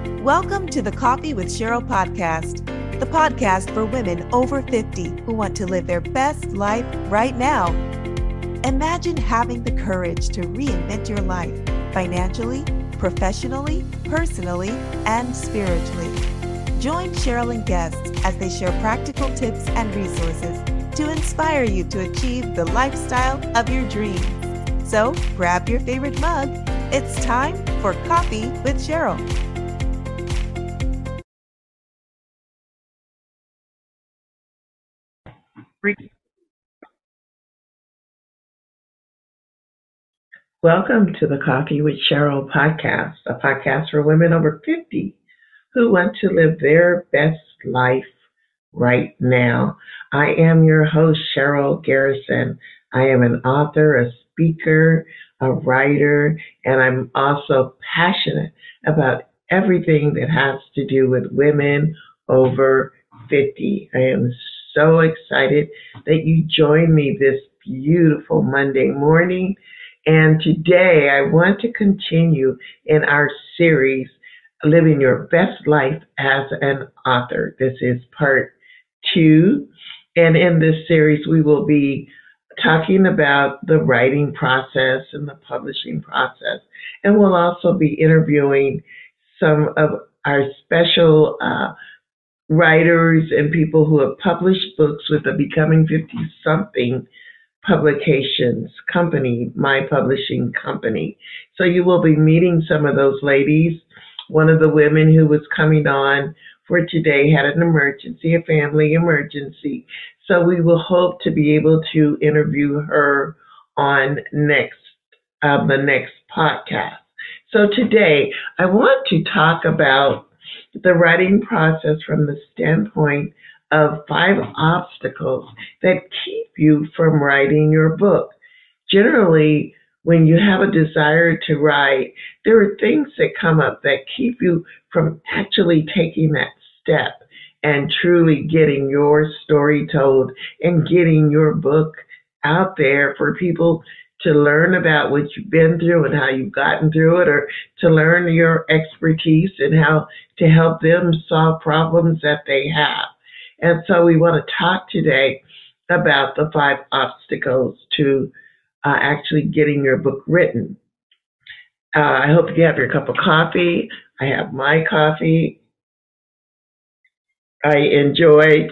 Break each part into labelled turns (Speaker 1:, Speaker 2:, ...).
Speaker 1: Welcome to the Coffee with Cheryl podcast, the podcast for women over 50 who want to live their best life right now. Imagine having the courage to reinvent your life financially, professionally, personally, and spiritually. Join Cheryl and guests as they share practical tips and resources to inspire you to achieve the lifestyle of your dreams. So grab your favorite mug. It's time for Coffee with Cheryl.
Speaker 2: Welcome to the Coffee with Cheryl podcast, a podcast for women over 50 who want to live their best life right now. I am your host, Cheryl Garrison. I am an author, a speaker, a writer, and I'm also passionate about everything that has to do with women over 50. I am so excited that you join me this beautiful Monday morning. And today I want to continue in our series living your best life as an author. This is part two. And in this series, we will be talking about the writing process and the publishing process. And we'll also be interviewing some of our special uh, writers and people who have published books with the Becoming 50 Something publications company, my publishing company. So you will be meeting some of those ladies one of the women who was coming on for today had an emergency, a family emergency. So we will hope to be able to interview her on next uh, the next podcast. So today I want to talk about the writing process from the standpoint of five obstacles that keep you from writing your book. Generally, when you have a desire to write, there are things that come up that keep you from actually taking that step and truly getting your story told and getting your book out there for people to learn about what you've been through and how you've gotten through it, or to learn your expertise and how to help them solve problems that they have. And so we want to talk today about the five obstacles to uh, actually getting your book written. Uh, I hope you have your cup of coffee. I have my coffee. I enjoyed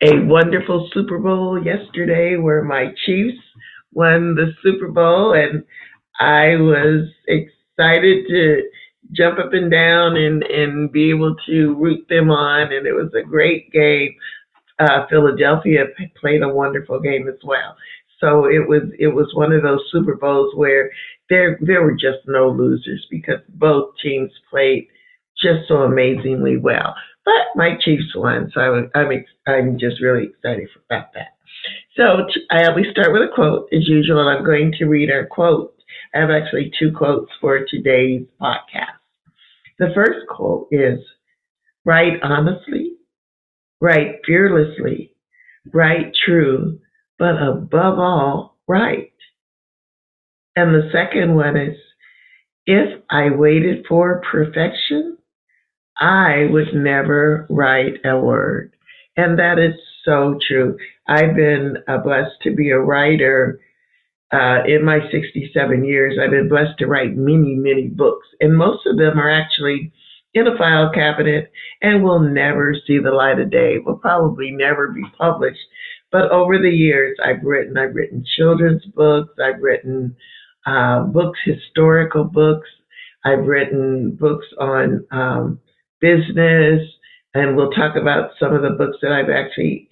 Speaker 2: a wonderful Super Bowl yesterday where my Chiefs won the Super Bowl, and I was excited to jump up and down and, and be able to root them on, and it was a great game. Uh, Philadelphia played a wonderful game as well. So it was it was one of those Super Bowls where there there were just no losers because both teams played just so amazingly well. But my Chiefs won, so I I'm I'm just really excited about that. So I always start with a quote as usual, and I'm going to read our quote. I have actually two quotes for today's podcast. The first quote is write honestly, write fearlessly, write true, but above all, write. And the second one is if I waited for perfection, I would never write a word. And that is so true. I've been uh, blessed to be a writer uh, in my 67 years. I've been blessed to write many, many books, and most of them are actually in a file cabinet and will never see the light of day, will probably never be published but over the years, I've written, I've written children's books, I've written uh, books, historical books, I've written books on um, business, and we'll talk about some of the books that I've actually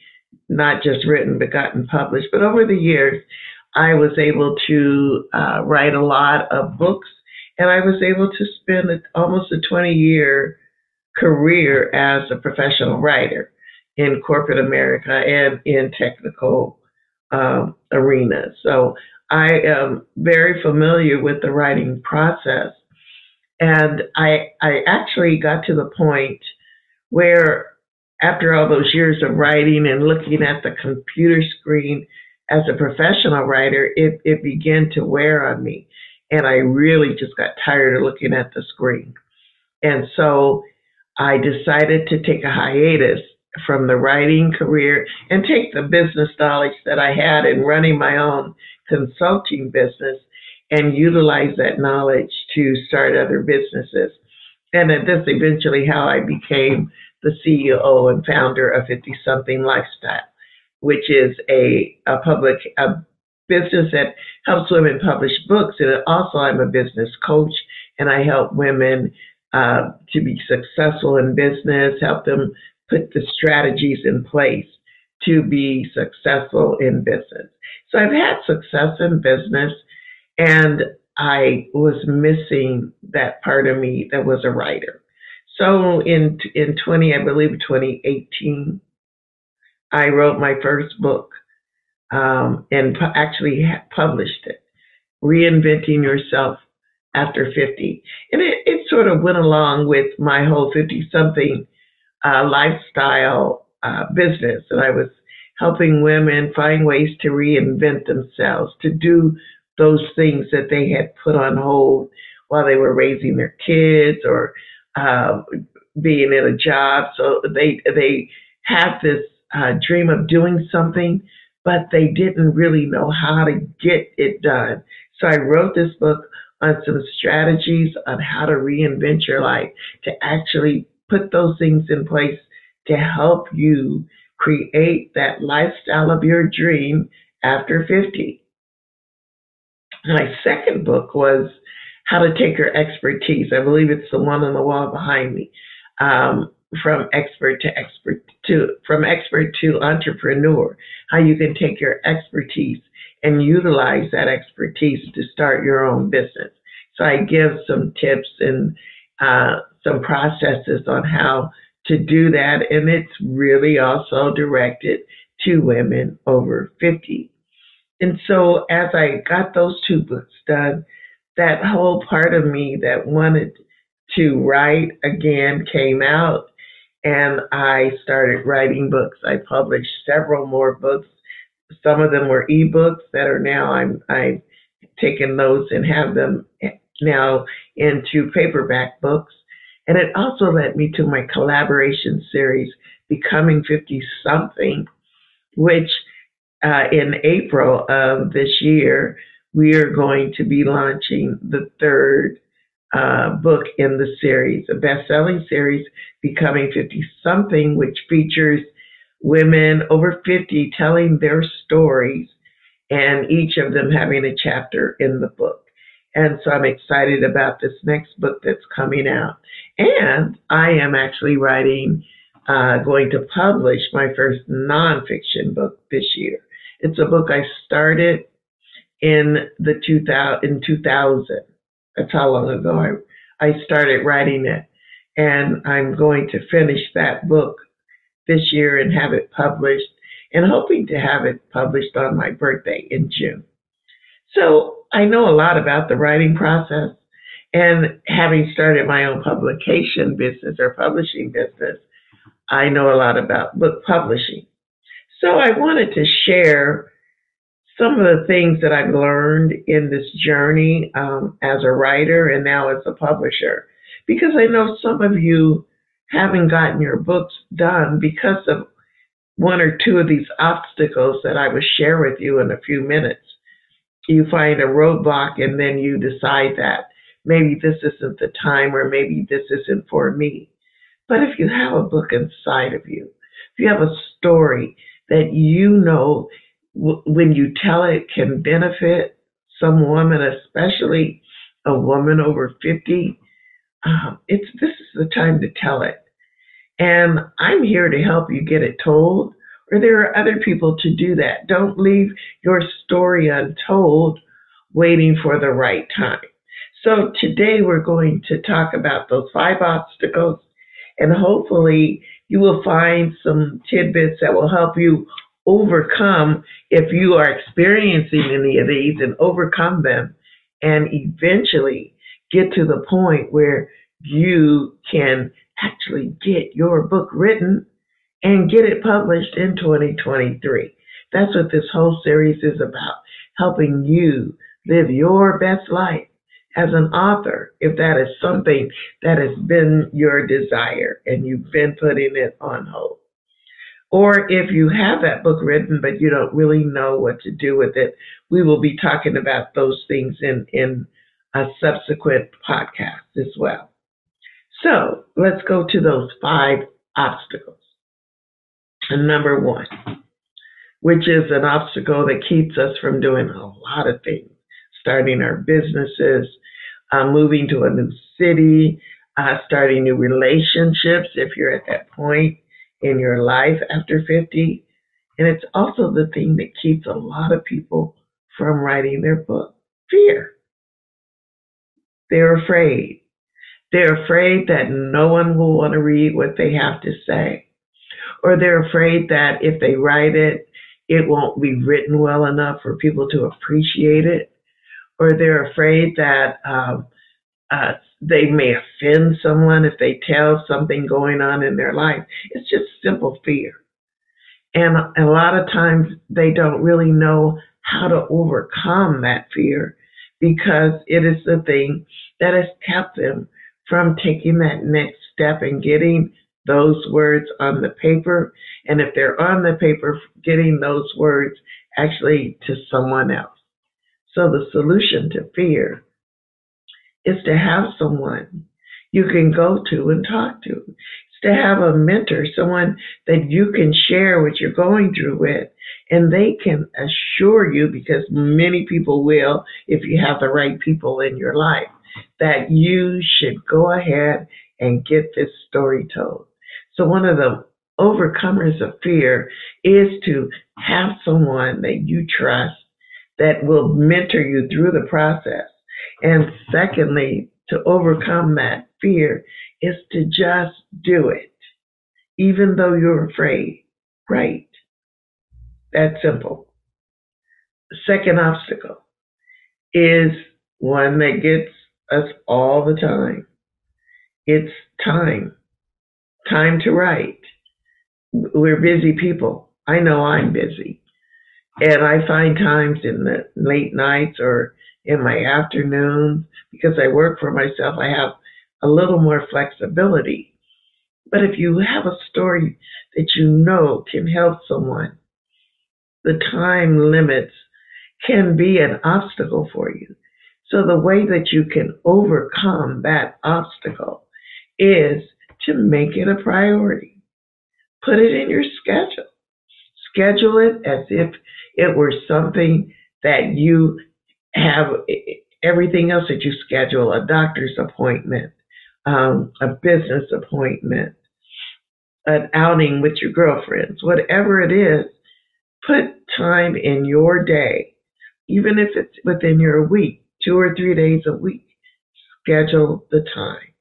Speaker 2: not just written but gotten published. But over the years, I was able to uh, write a lot of books, and I was able to spend almost a 20 year career as a professional writer in corporate America and in technical um, arenas. So I am very familiar with the writing process. And I, I actually got to the point where, after all those years of writing and looking at the computer screen as a professional writer, it, it began to wear on me. And I really just got tired of looking at the screen. And so I decided to take a hiatus from the writing career and take the business knowledge that I had in running my own consulting business and utilize that knowledge to start other businesses. And that's eventually how I became the CEO and founder of 50 something lifestyle, which is a, a public, a business that helps women publish books. And also I'm a business coach and I help women uh, to be successful in business, help them put the strategies in place to be successful in business. So I've had success in business and I was missing that part of me that was a writer. So in in 20, I believe 2018, I wrote my first book um, and pu- actually published it, Reinventing Yourself After 50. And it, it sort of went along with my whole 50 something uh, lifestyle uh, business. And I was helping women find ways to reinvent themselves, to do those things that they had put on hold while they were raising their kids or uh, being in a job. So they they have this uh, dream of doing something, but they didn't really know how to get it done. So I wrote this book on some strategies on how to reinvent your life, to actually put those things in place to help you create that lifestyle of your dream after 50. My second book was How to Take Your Expertise. I believe it's the one on the wall behind me. Um, from expert to expert to from expert to entrepreneur. How you can take your expertise and utilize that expertise to start your own business. So I give some tips and uh, some processes on how to do that, and it's really also directed to women over 50. And so as I got those two books done, that whole part of me that wanted to write again came out and I started writing books. I published several more books. Some of them were ebooks that are now I'm I've taken those and have them now into paperback books. And it also led me to my collaboration series, Becoming 50 Something, which uh, in April of this year, we are going to be launching the third uh, book in the series, a best selling series, Becoming 50 Something, which features women over 50 telling their stories and each of them having a chapter in the book. And so I'm excited about this next book that's coming out. And I am actually writing, uh, going to publish my first nonfiction book this year. It's a book I started in the 2000, in 2000. That's how long ago I, I started writing it. And I'm going to finish that book this year and have it published and hoping to have it published on my birthday in June. So I know a lot about the writing process and having started my own publication business or publishing business, I know a lot about book publishing. So I wanted to share some of the things that I've learned in this journey um, as a writer and now as a publisher, because I know some of you haven't gotten your books done because of one or two of these obstacles that I will share with you in a few minutes you find a roadblock and then you decide that maybe this isn't the time or maybe this isn't for me. But if you have a book inside of you, if you have a story that you know when you tell it can benefit some woman, especially a woman over 50, um, it's this is the time to tell it. And I'm here to help you get it told or there are other people to do that. Don't leave your story untold waiting for the right time. So today we're going to talk about those five obstacles and hopefully you will find some tidbits that will help you overcome if you are experiencing any of these and overcome them and eventually get to the point where you can actually get your book written and get it published in 2023. That's what this whole series is about helping you live your best life as an author, if that is something that has been your desire and you've been putting it on hold. Or if you have that book written but you don't really know what to do with it, we will be talking about those things in, in a subsequent podcast as well. So let's go to those five obstacles. And number one, which is an obstacle that keeps us from doing a lot of things, starting our businesses, uh, moving to a new city, uh, starting new relationships if you're at that point in your life after 50. And it's also the thing that keeps a lot of people from writing their book fear. They're afraid. They're afraid that no one will want to read what they have to say. Or they're afraid that if they write it, it won't be written well enough for people to appreciate it. Or they're afraid that um, uh, they may offend someone if they tell something going on in their life. It's just simple fear. And a lot of times they don't really know how to overcome that fear because it is the thing that has kept them from taking that next step and getting those words on the paper. And if they're on the paper, getting those words actually to someone else. So the solution to fear is to have someone you can go to and talk to. It's to have a mentor, someone that you can share what you're going through with, and they can assure you, because many people will if you have the right people in your life, that you should go ahead and get this story told. So, one of the overcomers of fear is to have someone that you trust that will mentor you through the process. And secondly, to overcome that fear is to just do it, even though you're afraid. Right. That simple. Second obstacle is one that gets us all the time. It's time. Time to write. We're busy people. I know I'm busy. And I find times in the late nights or in my afternoons, because I work for myself, I have a little more flexibility. But if you have a story that you know can help someone, the time limits can be an obstacle for you. So the way that you can overcome that obstacle is to make it a priority. Put it in your schedule. Schedule it as if it were something that you have everything else that you schedule a doctor's appointment, um, a business appointment, an outing with your girlfriends, whatever it is, put time in your day, even if it's within your week, two or three days a week. Schedule the time.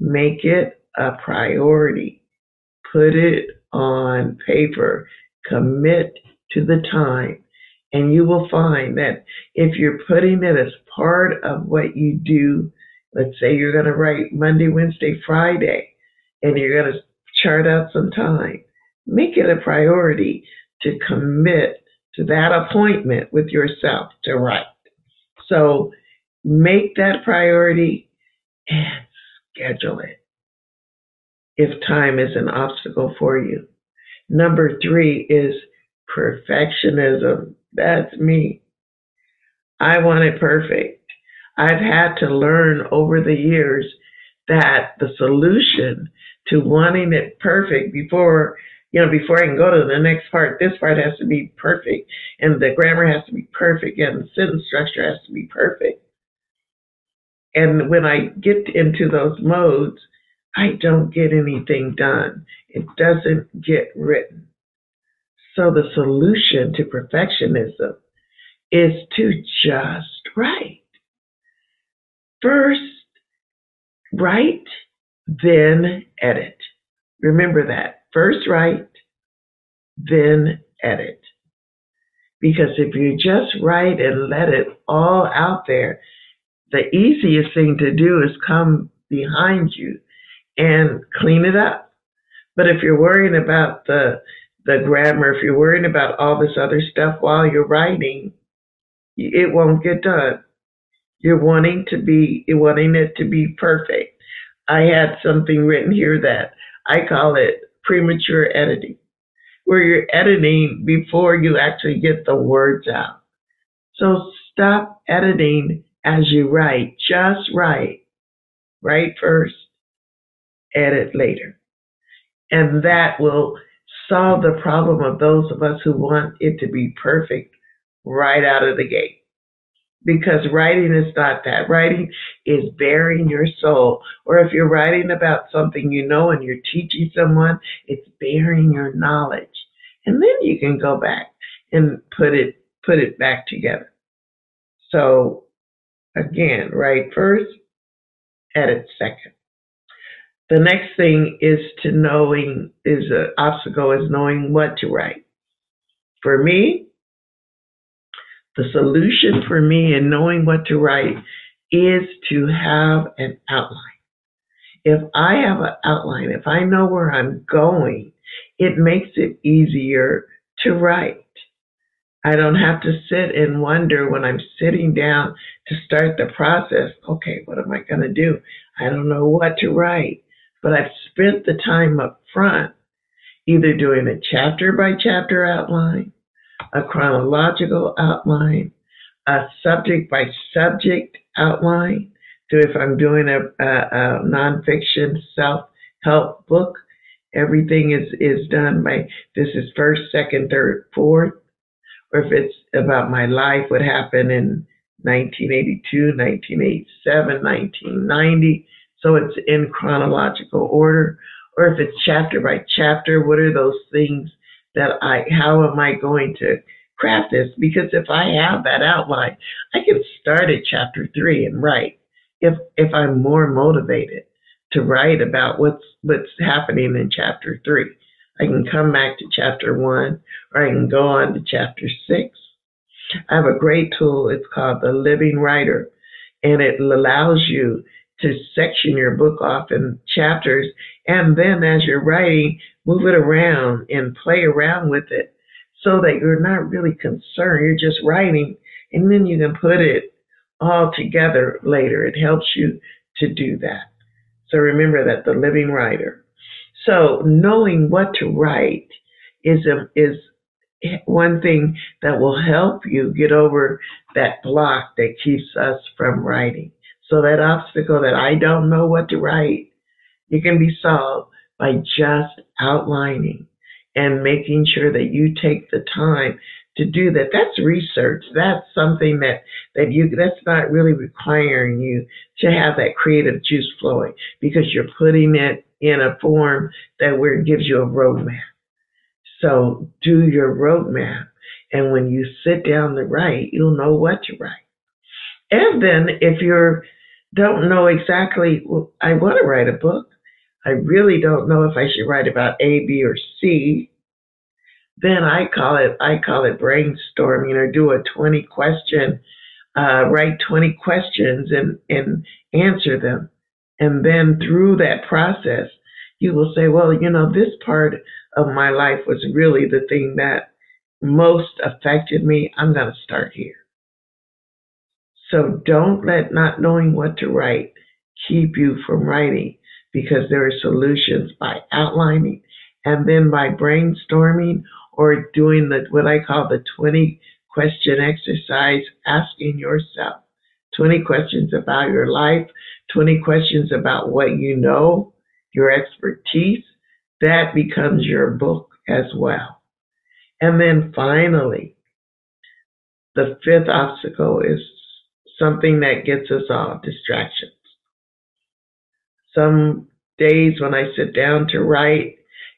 Speaker 2: Make it a priority. Put it on paper. Commit to the time. And you will find that if you're putting it as part of what you do, let's say you're going to write Monday, Wednesday, Friday, and you're going to chart out some time, make it a priority to commit to that appointment with yourself to write. So make that priority and schedule it if time is an obstacle for you. Number three is perfectionism. That's me. I want it perfect. I've had to learn over the years that the solution to wanting it perfect before you know, before I can go to the next part, this part has to be perfect, and the grammar has to be perfect, and the sentence structure has to be perfect. And when I get into those modes, I don't get anything done. It doesn't get written. So the solution to perfectionism is to just write. First, write, then edit. Remember that. First write, then edit. Because if you just write and let it all out there, the easiest thing to do is come behind you and clean it up. But if you're worrying about the the grammar, if you're worrying about all this other stuff while you're writing, it won't get done. You're wanting to be, you're wanting it to be perfect. I had something written here that I call it premature editing, where you're editing before you actually get the words out. So stop editing as you write. Just write. Write first, edit later. And that will solve the problem of those of us who want it to be perfect right out of the gate because writing is not that. Writing is baring your soul. Or if you're writing about something you know and you're teaching someone, it's baring your knowledge. And then you can go back and put it put it back together. So again, write first, edit second. The next thing is to knowing is an obstacle is knowing what to write. For me, the solution for me in knowing what to write is to have an outline. If I have an outline, if I know where I'm going, it makes it easier to write. I don't have to sit and wonder when I'm sitting down to start the process, okay, what am I going to do? I don't know what to write. But I've spent the time up front either doing a chapter by chapter outline a chronological outline, a subject by subject outline. So if I'm doing a, a, a nonfiction self help book, everything is, is done by this is first, second, third, fourth. Or if it's about my life, what happened in 1982, 1987, 1990. So it's in chronological order. Or if it's chapter by chapter, what are those things that I, how am I going to craft this? Because if I have that outline, I can start at chapter three and write. If if I'm more motivated to write about what's what's happening in chapter three, I can come back to chapter one, or I can go on to chapter six. I have a great tool. It's called the Living Writer, and it allows you to section your book off in chapters, and then as you're writing, move it around and play around with it so that you're not really concerned. You're just writing, and then you can put it all together later. It helps you to do that. So remember that the living writer. So knowing what to write is a, is one thing that will help you get over that block that keeps us from writing. So that obstacle that I don't know what to write, it can be solved by just outlining and making sure that you take the time to do that. That's research. That's something that, that you, that's not really requiring you to have that creative juice flowing because you're putting it in a form that where it gives you a roadmap. So do your roadmap. And when you sit down to write, you'll know what to write. And then if you don't know exactly, well, I want to write a book, I really don't know if I should write about A, B, or C. Then I call it I call it brainstorming or do a 20 question, uh, write 20 questions and and answer them, and then through that process, you will say, well, you know, this part of my life was really the thing that most affected me. I'm going to start here. So don't let not knowing what to write keep you from writing because there are solutions by outlining and then by brainstorming or doing the what I call the 20 question exercise, asking yourself 20 questions about your life, 20 questions about what you know, your expertise. That becomes your book as well. And then finally, the fifth obstacle is something that gets us all distractions. Some days when I sit down to write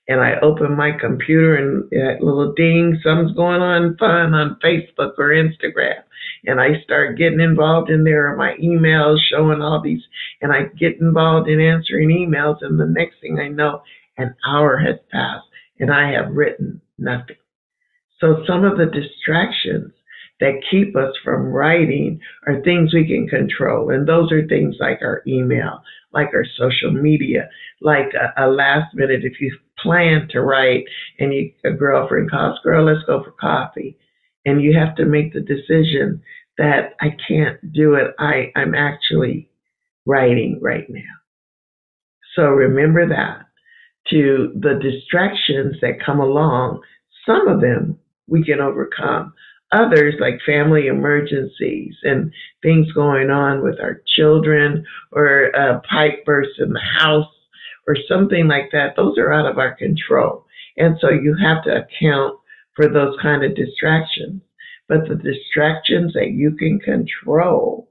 Speaker 2: and I open my computer and that little ding, something's going on fun on Facebook or Instagram. And I start getting involved in there, my emails showing all these, and I get involved in answering emails. And the next thing I know, an hour has passed and I have written nothing. So some of the distractions that keep us from writing are things we can control. And those are things like our email, like our social media, like a, a last minute, if you plan to write and you, a girlfriend calls, girl, let's go for coffee. And you have to make the decision that I can't do it. I, I'm actually writing right now. So remember that to the distractions that come along, some of them we can overcome. Others, like family emergencies and things going on with our children or a pipe burst in the house or something like that, those are out of our control. And so you have to account for those kind of distractions. But the distractions that you can control,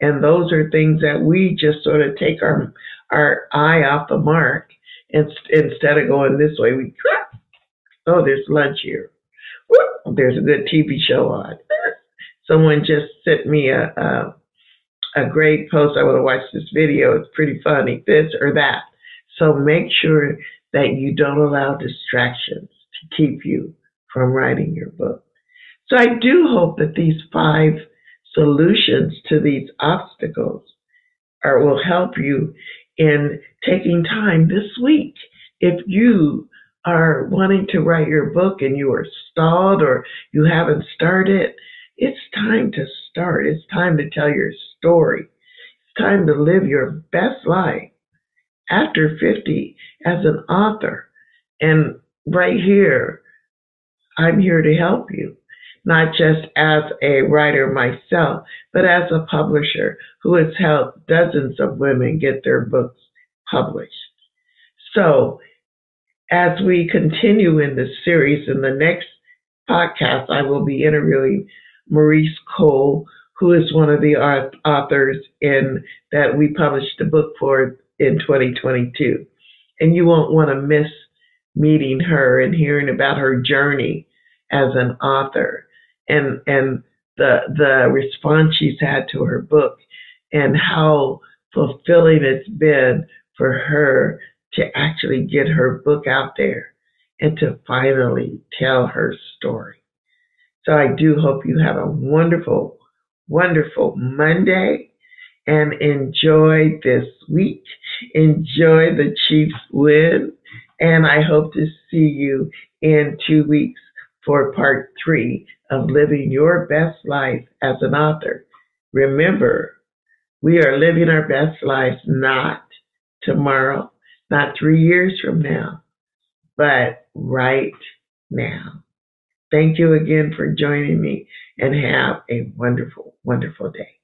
Speaker 2: and those are things that we just sort of take our our eye off the mark and instead of going this way, we oh, there's lunch here. There's a good TV show on. Someone just sent me a, a a great post. I want to watch this video. It's pretty funny. This or that. So make sure that you don't allow distractions to keep you from writing your book. So I do hope that these five solutions to these obstacles are, will help you in taking time this week. If you are wanting to write your book and you are stalled or you haven't started, it's time to start. It's time to tell your story. It's time to live your best life after 50 as an author. And right here, I'm here to help you, not just as a writer myself, but as a publisher who has helped dozens of women get their books published. So, as we continue in this series, in the next podcast, I will be interviewing Maurice Cole, who is one of the authors in that we published a book for in 2022. And you won't want to miss meeting her and hearing about her journey as an author and and the the response she's had to her book and how fulfilling it's been for her to actually get her book out there and to finally tell her story. So I do hope you have a wonderful, wonderful Monday and enjoy this week. Enjoy the Chiefs win. And I hope to see you in two weeks for part three of living your best life as an author. Remember, we are living our best lives not tomorrow, not three years from now, but right now. Thank you again for joining me and have a wonderful, wonderful day.